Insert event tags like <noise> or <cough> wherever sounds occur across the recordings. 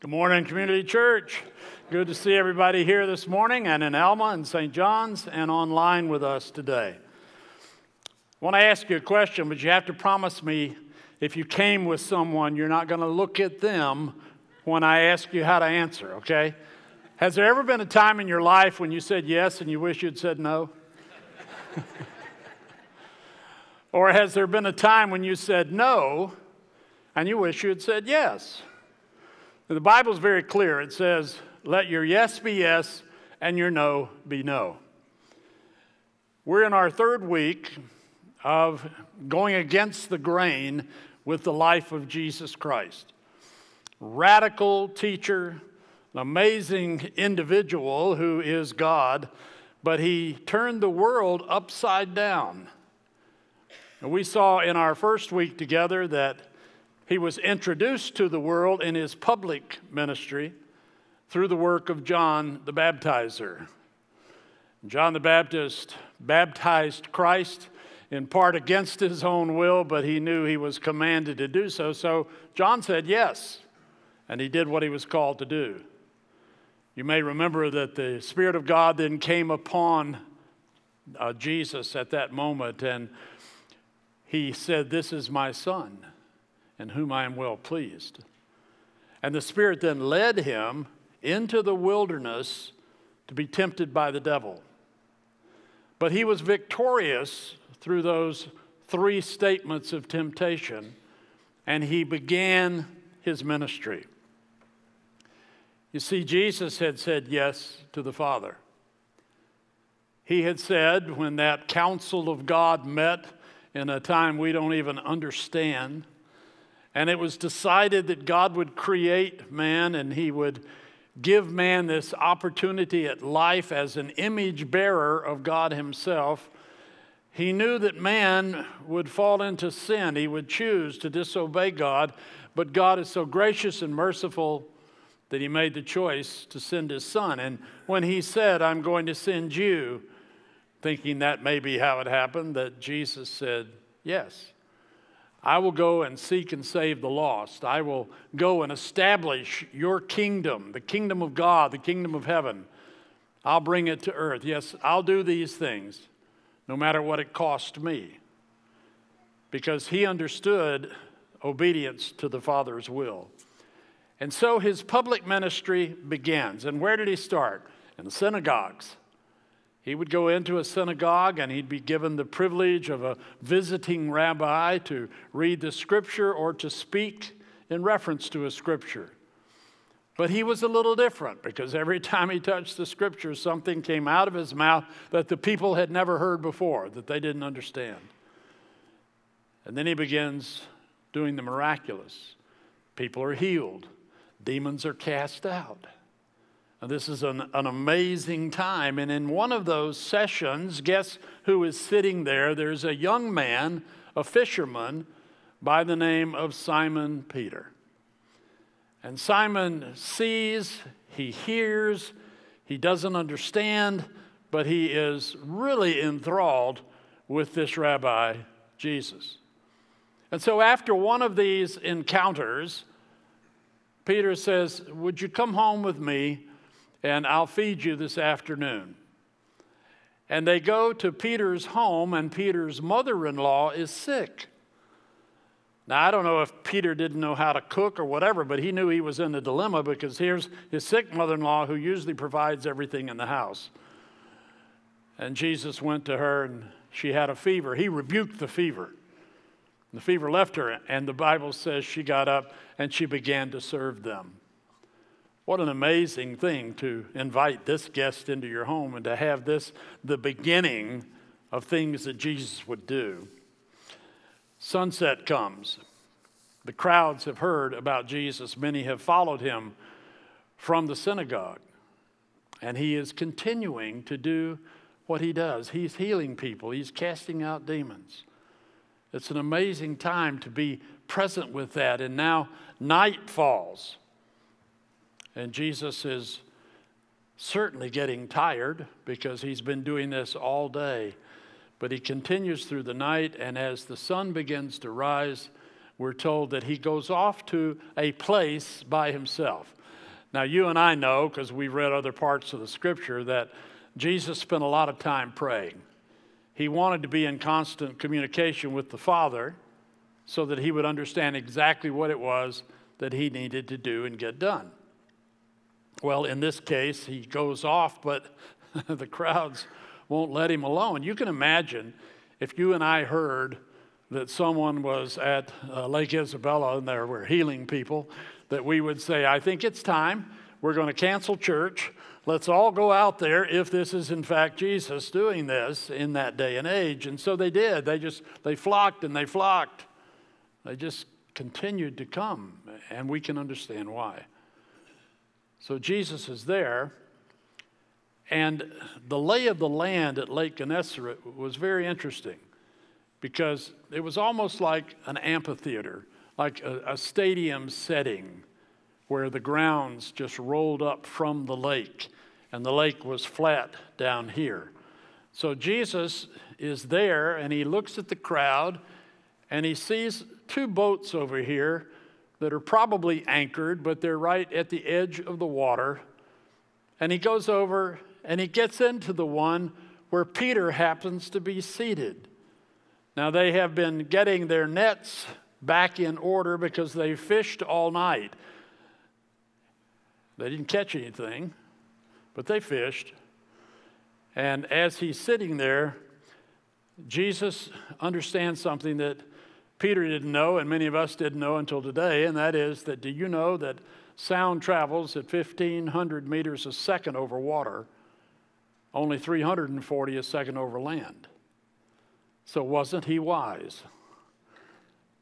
Good morning, Community Church. Good to see everybody here this morning and in Alma and St. John's and online with us today. I want to ask you a question, but you have to promise me if you came with someone, you're not going to look at them when I ask you how to answer, okay? Has there ever been a time in your life when you said yes and you wish you'd said no? <laughs> or has there been a time when you said no and you wish you had said yes? The Bible is very clear. It says, let your yes be yes and your no be no. We're in our third week of going against the grain with the life of Jesus Christ. Radical teacher, an amazing individual who is God, but he turned the world upside down. And we saw in our first week together that he was introduced to the world in his public ministry through the work of John the Baptizer. John the Baptist baptized Christ in part against his own will, but he knew he was commanded to do so. So John said yes, and he did what he was called to do. You may remember that the Spirit of God then came upon uh, Jesus at that moment, and he said, This is my Son, in whom I am well pleased. And the Spirit then led him into the wilderness to be tempted by the devil. But he was victorious through those three statements of temptation, and he began his ministry. You see, Jesus had said yes to the Father. He had said, when that council of God met in a time we don't even understand, and it was decided that God would create man and he would give man this opportunity at life as an image bearer of God Himself, he knew that man would fall into sin. He would choose to disobey God, but God is so gracious and merciful that He made the choice to send His Son. And when He said, I'm going to send you, thinking that may be how it happened, that Jesus said, Yes. I will go and seek and save the lost. I will go and establish your kingdom, the kingdom of God, the kingdom of heaven. I'll bring it to earth. Yes, I'll do these things, no matter what it cost me. Because he understood obedience to the Father's will. And so his public ministry begins. And where did he start? In the synagogues. He would go into a synagogue and he'd be given the privilege of a visiting rabbi to read the scripture or to speak in reference to a scripture. But he was a little different because every time he touched the scripture, something came out of his mouth that the people had never heard before, that they didn't understand. And then he begins doing the miraculous. People are healed, demons are cast out. This is an, an amazing time. And in one of those sessions, guess who is sitting there? There's a young man, a fisherman, by the name of Simon Peter. And Simon sees, he hears, he doesn't understand, but he is really enthralled with this rabbi, Jesus. And so, after one of these encounters, Peter says, Would you come home with me and I'll feed you this afternoon. And they go to Peter's home, and Peter's mother in law is sick. Now, I don't know if Peter didn't know how to cook or whatever, but he knew he was in a dilemma because here's his sick mother in law who usually provides everything in the house. And Jesus went to her, and she had a fever. He rebuked the fever. The fever left her, and the Bible says she got up and she began to serve them. What an amazing thing to invite this guest into your home and to have this the beginning of things that Jesus would do. Sunset comes. The crowds have heard about Jesus. Many have followed him from the synagogue. And he is continuing to do what he does. He's healing people, he's casting out demons. It's an amazing time to be present with that. And now night falls. And Jesus is certainly getting tired because he's been doing this all day. But he continues through the night, and as the sun begins to rise, we're told that he goes off to a place by himself. Now, you and I know, because we've read other parts of the scripture, that Jesus spent a lot of time praying. He wanted to be in constant communication with the Father so that he would understand exactly what it was that he needed to do and get done. Well, in this case, he goes off, but <laughs> the crowds won't let him alone. You can imagine if you and I heard that someone was at uh, Lake Isabella and there were healing people, that we would say, I think it's time. We're going to cancel church. Let's all go out there if this is in fact Jesus doing this in that day and age. And so they did. They just, they flocked and they flocked. They just continued to come, and we can understand why. So Jesus is there, and the lay of the land at Lake Gennesaret was very interesting because it was almost like an amphitheater, like a, a stadium setting where the grounds just rolled up from the lake, and the lake was flat down here. So Jesus is there, and he looks at the crowd, and he sees two boats over here that are probably anchored, but they're right at the edge of the water. And he goes over and he gets into the one where Peter happens to be seated. Now, they have been getting their nets back in order because they fished all night. They didn't catch anything, but they fished. And as he's sitting there, Jesus understands something that Peter didn't know, and many of us didn't know until today, and that is that do you know that sound travels at 1,500 meters a second over water, only 340 a second over land? So, wasn't he wise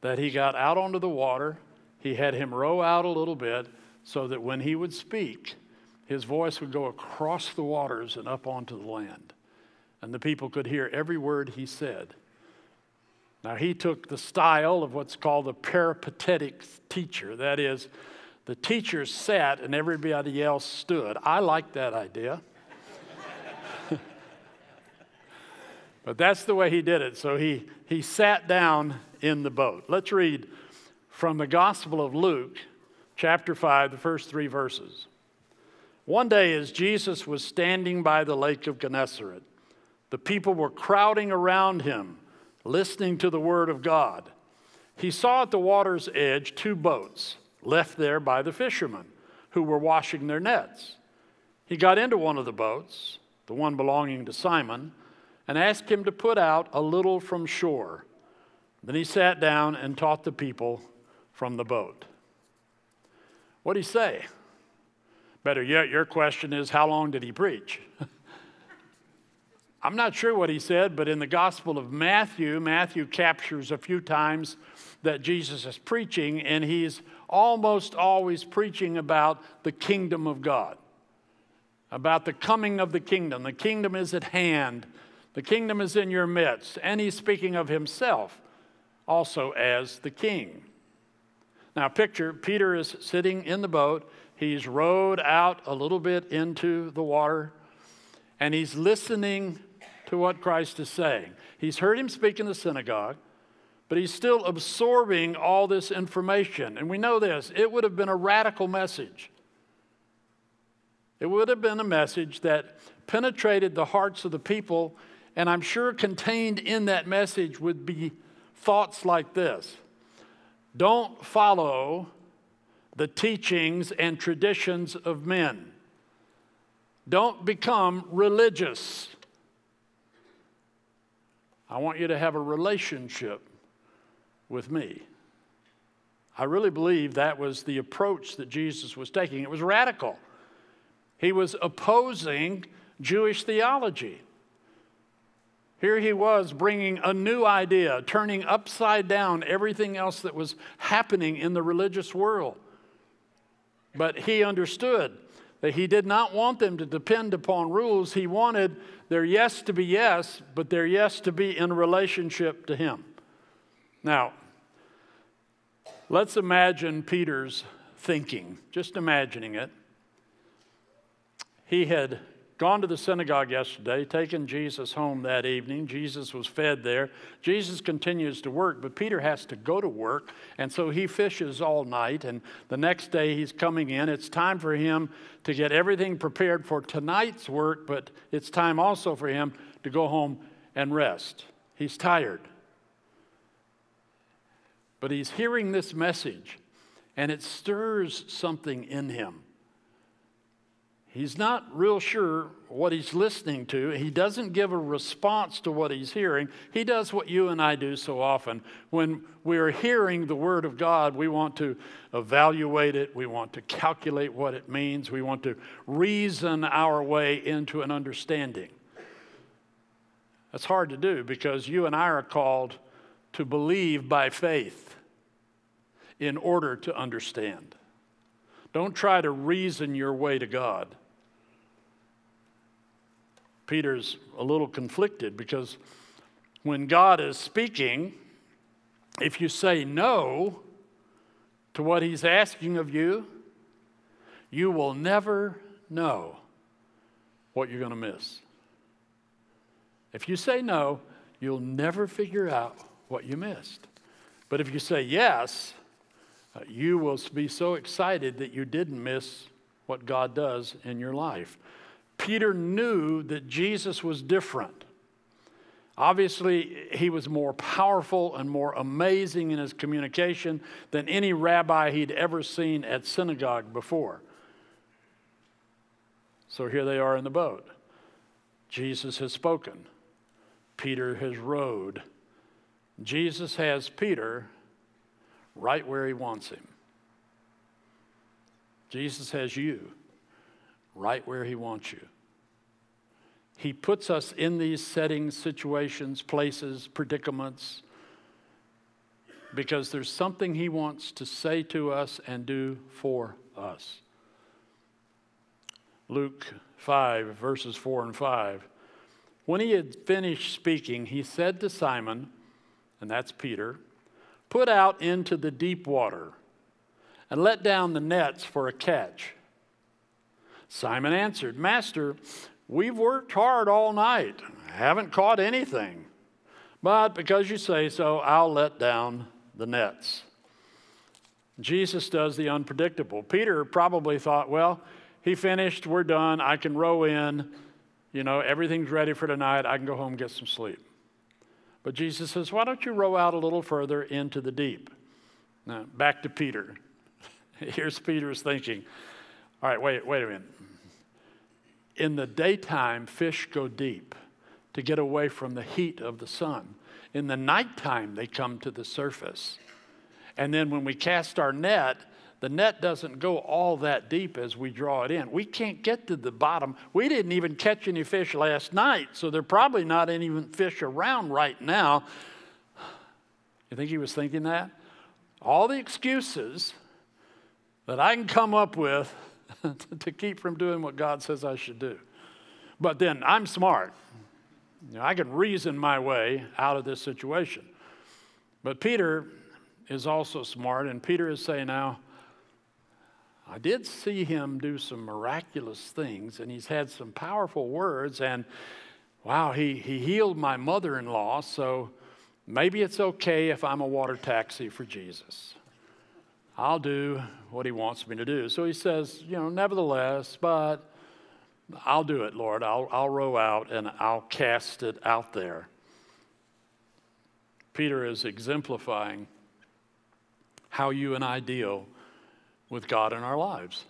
that he got out onto the water? He had him row out a little bit so that when he would speak, his voice would go across the waters and up onto the land. And the people could hear every word he said. Now, he took the style of what's called the peripatetic teacher. That is, the teacher sat and everybody else stood. I like that idea. <laughs> but that's the way he did it. So he, he sat down in the boat. Let's read from the Gospel of Luke, chapter 5, the first three verses. One day, as Jesus was standing by the lake of Gennesaret, the people were crowding around him listening to the word of God. He saw at the water's edge two boats left there by the fishermen who were washing their nets. He got into one of the boats, the one belonging to Simon, and asked him to put out a little from shore. Then he sat down and taught the people from the boat. What did he say? Better yet, your question is how long did he preach? <laughs> I'm not sure what he said, but in the Gospel of Matthew, Matthew captures a few times that Jesus is preaching, and he's almost always preaching about the kingdom of God, about the coming of the kingdom. The kingdom is at hand, the kingdom is in your midst, and he's speaking of himself also as the king. Now, picture Peter is sitting in the boat. He's rowed out a little bit into the water, and he's listening to what Christ is saying. He's heard him speak in the synagogue, but he's still absorbing all this information. And we know this it would have been a radical message. It would have been a message that penetrated the hearts of the people, and I'm sure contained in that message would be thoughts like this Don't follow the teachings and traditions of men. Don't become religious. I want you to have a relationship with me. I really believe that was the approach that Jesus was taking. It was radical. He was opposing Jewish theology. Here he was bringing a new idea, turning upside down everything else that was happening in the religious world. But he understood that he did not want them to depend upon rules. He wanted their yes to be yes, but their yes to be in relationship to him. Now, let's imagine Peter's thinking, just imagining it. He had gone to the synagogue yesterday, taken Jesus home that evening. Jesus was fed there. Jesus continues to work, but Peter has to go to work, and so he fishes all night. And the next day he's coming in. It's time for him to get everything prepared for tonight's work, but it's time also for him to go home and rest. He's tired. But he's hearing this message, and it stirs something in him. He's not real sure what he's listening to. He doesn't give a response to what he's hearing. He does what you and I do so often. When we are hearing the Word of God, we want to evaluate it, we want to calculate what it means, we want to reason our way into an understanding. That's hard to do because you and I are called to believe by faith in order to understand. Don't try to reason your way to God. Peter's a little conflicted because when God is speaking, if you say no to what he's asking of you, you will never know what you're going to miss. If you say no, you'll never figure out what you missed. But if you say yes, Uh, you will be so excited that you didn't miss what God does in your life. Peter knew that Jesus was different. Obviously, he was more powerful and more amazing in his communication than any rabbi he'd ever seen at synagogue before. So here they are in the boat. Jesus has spoken. Peter has rowed. Jesus has Peter right where he wants him. Jesus has you right where he wants you. He puts us in these settings, situations, places, predicaments, because there's something he wants to say to us and do for us. Luke 5, verses 4 and 5. When he had finished speaking, he said to Simon, and that's Peter, Put out into the deep water and let down the nets for a catch. Simon answered, Master, we've worked hard all night, haven't caught anything. But because you say so, I'll let down the nets. Jesus does the unpredictable. Peter probably thought, well, he finished, we're done, I can row in, you know, everything's ready for tonight, I can go home and get some sleep. But Jesus says, Why don't you row out a little further into the deep? Now, back to Peter. <laughs> Here's Peter's thinking. All right, wait, wait a minute. In the daytime, fish go deep to get away from the heat of the sun. In the nighttime, they come to the surface. And then when we cast our net, the net doesn't go all that deep as we draw it in. We can't get to the bottom. We didn't even catch any fish last night, so there are probably not any fish around right now. You think he was thinking that? All the excuses that I can come up with <laughs> to keep from doing what God says I should do. But then I'm smart. You know, I can reason my way out of this situation. But Peter is also smart, and Peter is saying now, I did see him do some miraculous things, and he's had some powerful words. And wow, he, he healed my mother in law, so maybe it's okay if I'm a water taxi for Jesus. I'll do what he wants me to do. So he says, you know, nevertheless, but I'll do it, Lord. I'll, I'll row out and I'll cast it out there. Peter is exemplifying how you and I deal with God in our lives.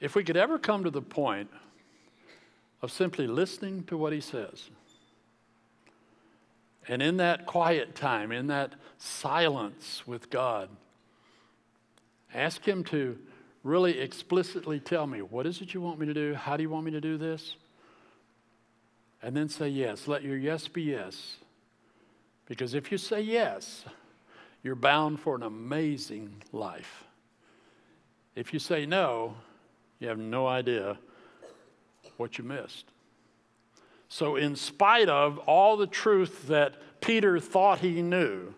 If we could ever come to the point of simply listening to what He says, and in that quiet time, in that silence with God, ask Him to really explicitly tell me, what is it you want me to do? How do you want me to do this? And then say yes. Let your yes be yes. Because if you say yes, you're bound for an amazing life. If you say no, you have no idea what you missed. So, in spite of all the truth that Peter thought he knew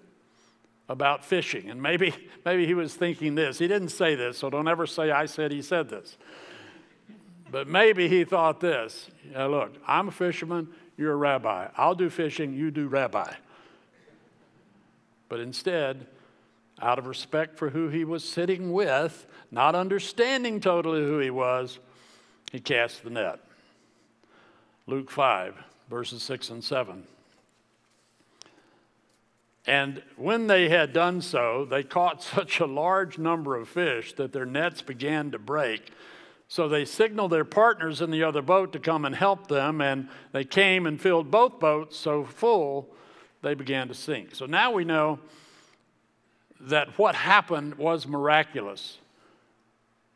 about fishing, and maybe, <laughs> maybe he was thinking this, he didn't say this, so don't ever say I said he said this. But maybe he thought this yeah, look, I'm a fisherman, you're a rabbi. I'll do fishing, you do rabbi. But instead, out of respect for who he was sitting with, not understanding totally who he was, he cast the net. Luke 5, verses 6 and 7. And when they had done so, they caught <laughs> such a large number of fish that their nets began to break. So they signaled their partners in the other boat to come and help them, and they came and filled both boats so full they began to sink. So now we know that what happened was miraculous.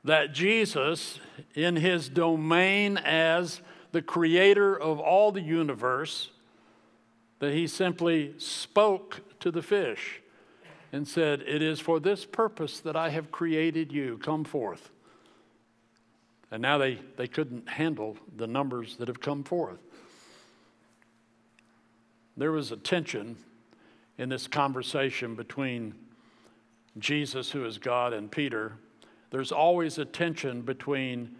That Jesus, in his domain as the creator of all the universe, that he simply spoke to the fish and said, It is for this purpose that I have created you. Come forth. And now they, they couldn't handle the numbers that have come forth. There was a tension in this conversation between Jesus, who is God, and Peter. There's always a tension between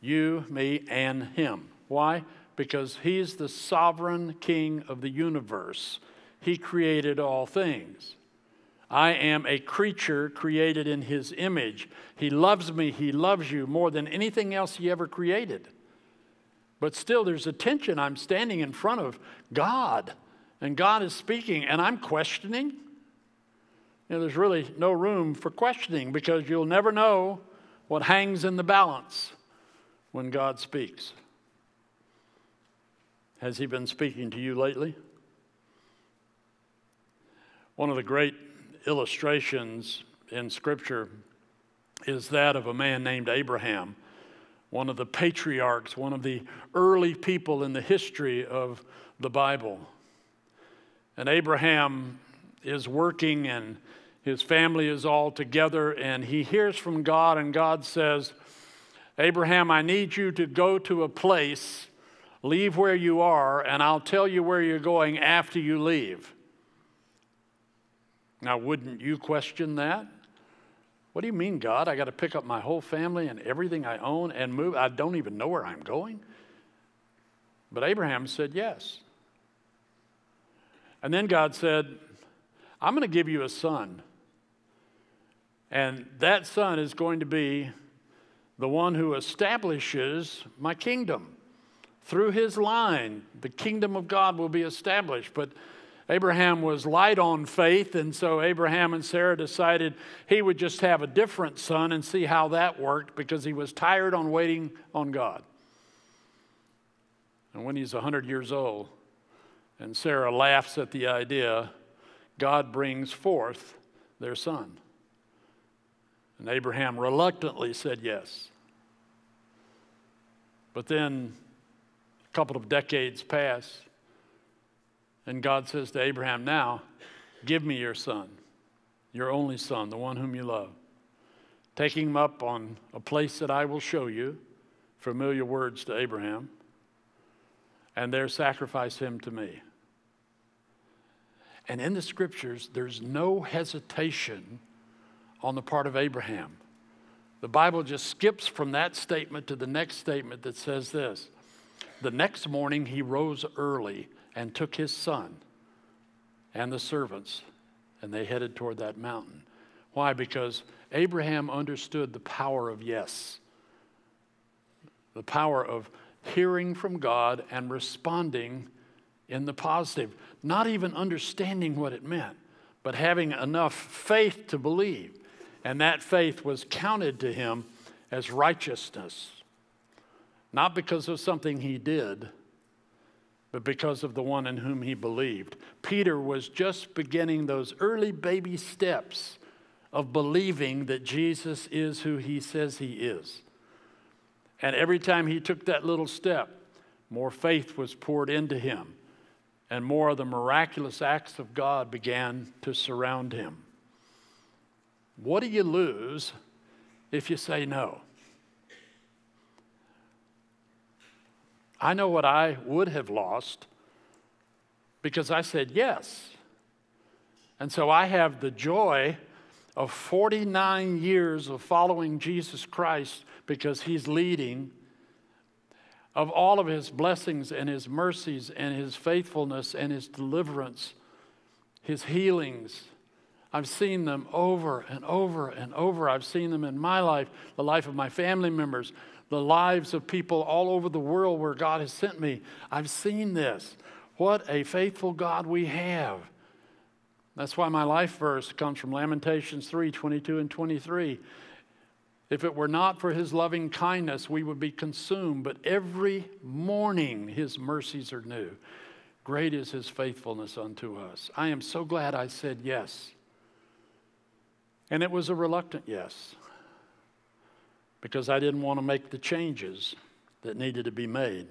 you, me, and him. Why? Because he's the sovereign king of the universe. He created all things. I am a creature created in His image. He loves me, He loves you more than anything else He ever created. But still, there's a tension. I'm standing in front of God, and God is speaking, and I'm questioning. You know, there's really no room for questioning because you'll never know what hangs in the balance when God speaks. Has He been speaking to you lately? One of the great illustrations in Scripture is that of a man named Abraham, one of the patriarchs, one of the early people in the history of the Bible. And Abraham is working and his family is all together, and he hears from God, and God says, Abraham, I need you to go to a place, leave where you are, and I'll tell you where you're going after you leave. Now, wouldn't you question that? What do you mean, God? I got to pick up my whole family and everything I own and move? I don't even know where I'm going. But Abraham said yes. And then God said, I'm going to give you a son. And that son is going to be the one who establishes my kingdom. Through his line, the kingdom of God will be established. But Abraham was light on faith, and so Abraham and Sarah decided he would just have a different son and see how that worked because he was tired on waiting on God. And when he's 100 years old, and Sarah laughs at the idea, God brings forth their son. And Abraham reluctantly said yes. But then a couple of decades pass, and God says to Abraham, Now, give me your son, your only son, the one whom you love. Taking him up on a place that I will show you, familiar words to Abraham, and there sacrifice him to me. And in the scriptures, there's no hesitation on the part of Abraham. The Bible just skips from that statement to the next statement that says this The next morning he rose early and took his son and the servants, and they headed toward that mountain. Why? Because Abraham understood the power of yes, the power of hearing from God and responding in the positive, not even understanding what it meant, but having enough faith to believe. And that faith was counted to him as righteousness, not because of something he did, but because of the one in whom he believed. Peter was just beginning those early baby steps of believing that Jesus is who he says he is. And every time he took that little step, more faith was poured into him, and more of the miraculous acts of God began to surround him. What do you lose if you say no? I know what I would have lost because I said yes. And so I have the joy of 49 years of following Jesus Christ because he's leading of all of his blessings and his mercies and his faithfulness and his deliverance, his healings. I've seen them over and over and over. I've seen them in my life, the life of my family members, the lives of people all over the world where God has sent me. I've seen this. What a faithful God we have. That's why my life verse comes from Lamentations 3 22 and 23. If it were not for his loving kindness, we would be consumed, but every morning his mercies are new. Great is his faithfulness unto us. I am so glad I said yes. And it was a reluctant yes, because I didn't want to make the changes that needed to be made.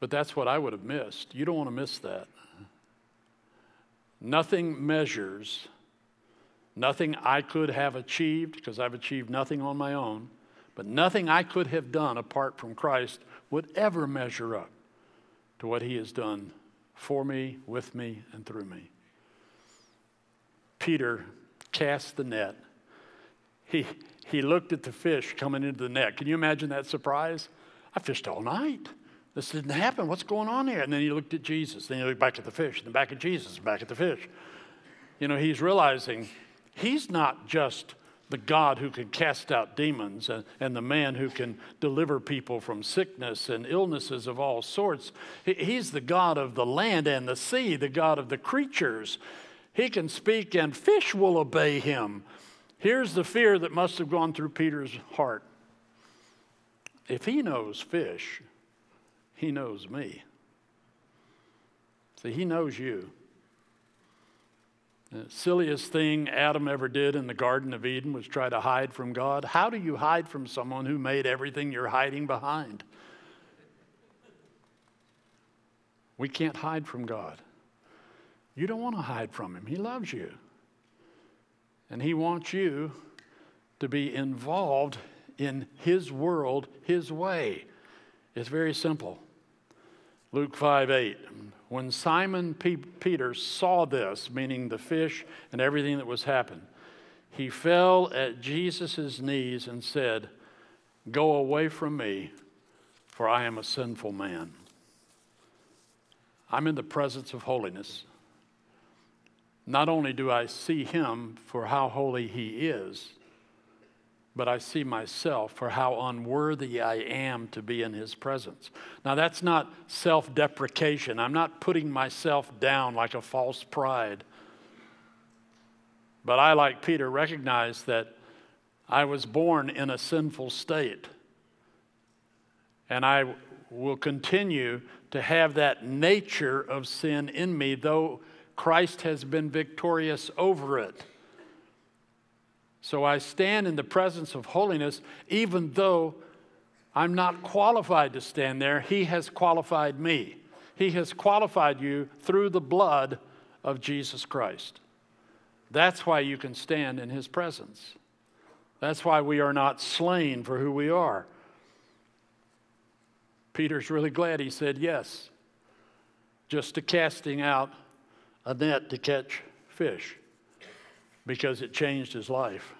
But that's what I would have missed. You don't want to miss that. Nothing measures Nothing I could have achieved, because I've achieved nothing on my own, but nothing I could have done apart from Christ would ever measure up to what He has done for me, with me, and through me. Peter cast the net. He, he looked at the fish coming into the net. Can you imagine that surprise? I fished all night. This didn't happen. What's going on here? And then he looked at Jesus. Then he looked back at the fish, then back at Jesus, back at the fish. You know, he's realizing He's not just the God who can cast out demons and, and the man who can deliver people from sickness and illnesses of all sorts. He, he's the God of the land and the sea, the God of the creatures. He can speak and fish will obey him. Here's the fear that must have gone through Peter's heart. If he knows fish, he knows me. See, he knows you. The silliest thing Adam ever did in the Garden of Eden was try to hide from God. How do you hide from someone who made everything you're hiding behind? We can't hide from God. You don't want to hide from Him, He loves you. And He wants you to be involved in His world, His way. It's very simple. Luke 5 8. When Simon Peter saw this, meaning the fish and everything that was happening, he fell at Jesus' knees and said, Go away from me, for I am a sinful man. I'm in the presence of holiness. Not only do I see him for how holy he is, but I see myself for how unworthy I am to be in His presence. Now, that's not self deprecation. I'm not putting myself down like a false pride. But I, like Peter, recognize that I was born in a sinful state. And I will continue to have that nature of sin in me, though Christ has been victorious over it. So I stand in the presence of holiness, even though I'm not qualified to stand there. He has qualified me. He has qualified you through the blood of Jesus Christ. That's why you can stand in His presence. That's why we are not slain for who we are. Peter's really glad he said yes, just to casting out a net to catch fish because it changed his life.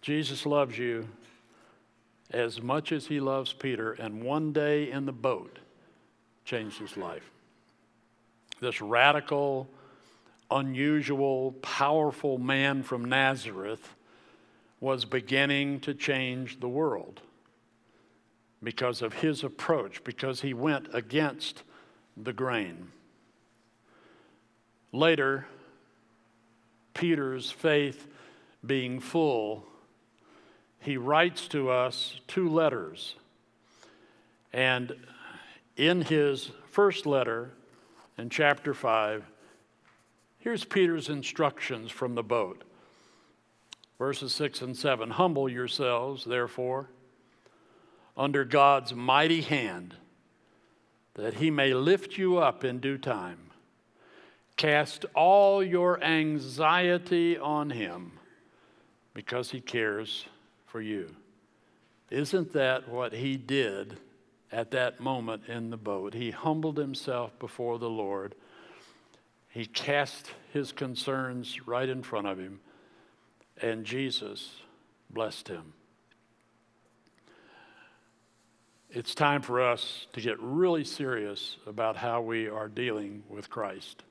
Jesus loves you as much as he loves Peter, and one day in the boat changed his life. This radical, unusual, powerful man from Nazareth was beginning to change the world because of his approach, because he went against the grain. Later, Peter's faith being full, he writes to us two letters. And in his first letter, in chapter 5, here's Peter's instructions from the boat. Verses 6 and 7 Humble yourselves, therefore, under God's mighty hand, that he may lift you up in due time. Cast all your anxiety on him because he cares for you. Isn't that what he did at that moment in the boat? He humbled himself before the Lord. He cast his concerns right in front of him, and Jesus blessed him. it's time for us to get really serious about how we are dealing with Christ.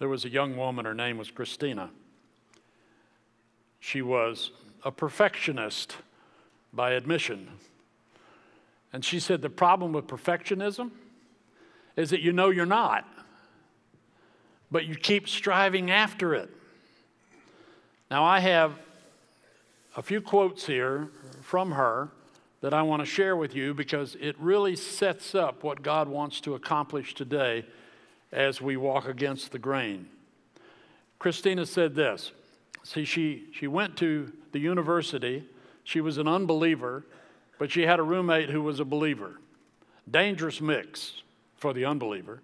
There was a young woman, her name was Christina. She was a perfectionist by admission. And she said the problem with perfectionism is that you know you're not, but you keep striving after it. Now, I have a few quotes here from her that I want to share with you because it really sets up what God wants to accomplish today as we walk against the grain. Christina said this. See, she, she went to the university. She was an unbeliever, but she had a roommate who was a believer. Dangerous mix for the unbeliever.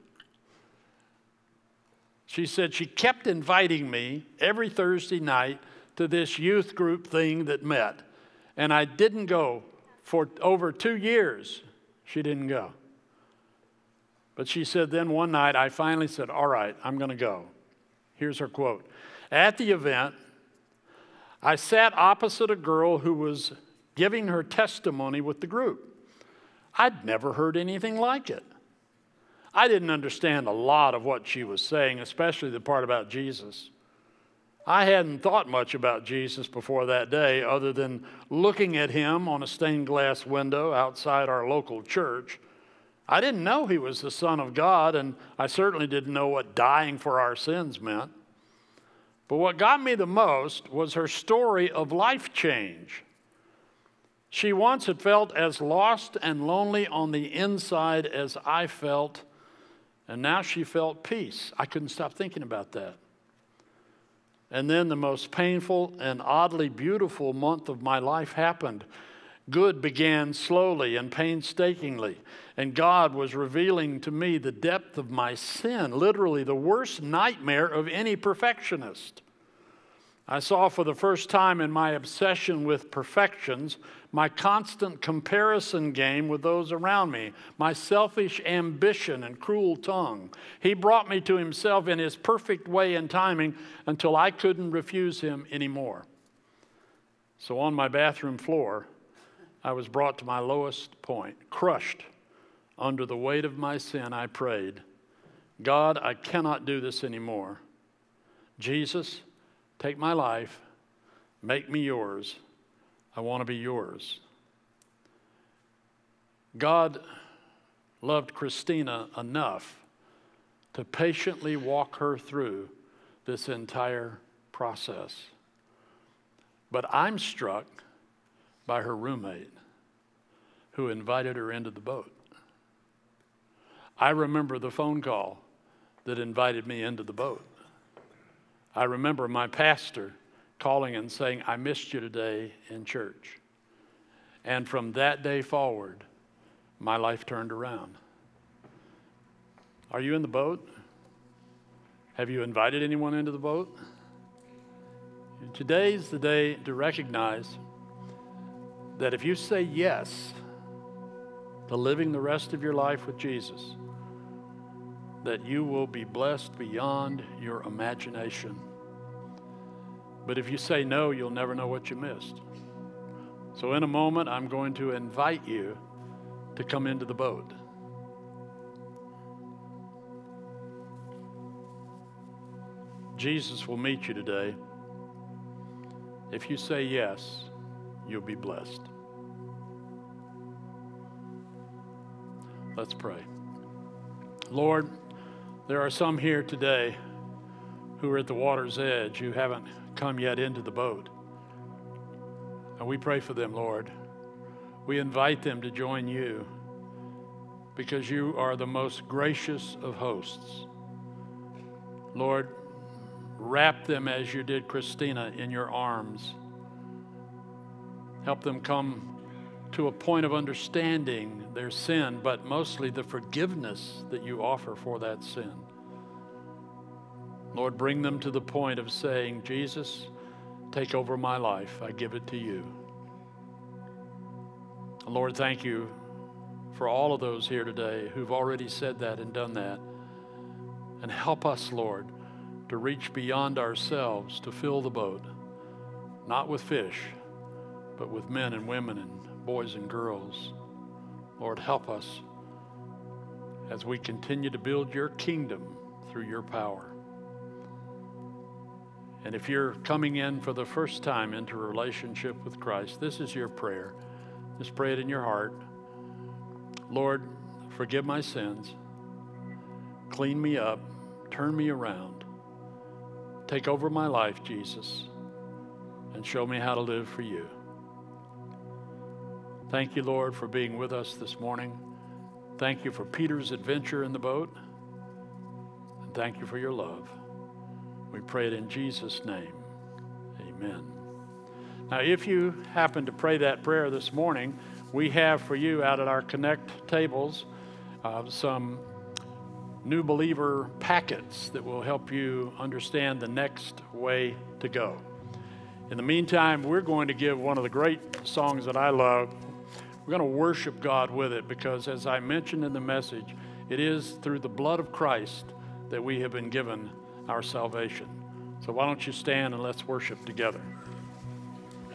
She said she kept inviting me every Thursday night to this youth group thing that met, and I didn't go for over two years. She didn't go. But she said, then one night I finally said, All right, I'm going to go. Here's her quote At the event, I sat opposite a girl who was giving her testimony with the group. I'd never heard anything like it. I didn't understand a lot of what she was saying, especially the part about Jesus. I hadn't thought much about Jesus before that day, other than looking at him on a stained glass window outside our local church I didn't know he was the Son of God, and I certainly didn't know what dying for our sins meant. But what got me the most was her story of life change. She once had felt as lost and lonely on the inside as I felt, and now she felt peace. I couldn't stop thinking about that. And then the most painful and oddly beautiful month of my life happened. Good began slowly and painstakingly, and God was revealing to me the depth of my sin, literally the worst nightmare of any perfectionist. I saw for the first time in my obsession with perfections my constant comparison game with those around me, my selfish ambition and cruel tongue. He brought me to himself in his perfect way and timing until I couldn't refuse him anymore. So on my bathroom floor, I was brought to my lowest point, crushed under the weight of my sin. I prayed, God, I cannot do this anymore. Jesus, take my life, make me yours. I want to be yours. God loved Christina enough to patiently walk her through this entire process. But I'm struck by her roommate who invited her into the boat. I remember the phone call that invited me into the boat. I remember my pastor calling and saying, I missed you today in church. And from that day forward, my life turned around. Are you in the boat? Have you invited anyone into the boat? Today's the day to recognize that if you say yes to living the rest of your life with Jesus, that you will be blessed beyond your imagination. But if you say no, you'll never know what you missed. So, in a moment, I'm going to invite you to come into the boat. Jesus will meet you today. If you say yes, you'll be blessed. Let's pray. Lord, there are some here today who are at the water's edge who haven't come yet into the boat. And we pray for them, Lord. We invite them to join you because you are the most gracious of hosts. Lord, wrap them as you did Christina in your arms Help them come to a point of understanding their sin, but mostly the forgiveness that you offer for that sin. Lord, bring them to the point of saying, Jesus, take over my life. I give it to you. Lord, thank you for all of those here today who've already said that and done that. And help us, Lord, to reach beyond ourselves to fill the boat, not with fish, but with men and women and boys and girls. Lord, help us as we continue to build your kingdom through your power. And if you're coming in for the first time into a relationship with Christ, this is your prayer. Just pray it in your heart. Lord, forgive my sins, clean me up, turn me around. Take over my life, Jesus, and show me how to live for you. Thank you, Lord, for being with us this morning. Thank you for Peter's adventure in the boat. And thank you for your love. We pray it in Jesus' name. Amen. Now, if you happen to pray that prayer this morning, we have for you out at our Connect tables uh, some new believer packets that will help you understand the next way to go. In the meantime, we're going to give one of the great songs that I love. We're going to worship God with it because, as I mentioned in the message, it is through the blood of Christ that we have been given our salvation. So, why don't you stand and let's worship together?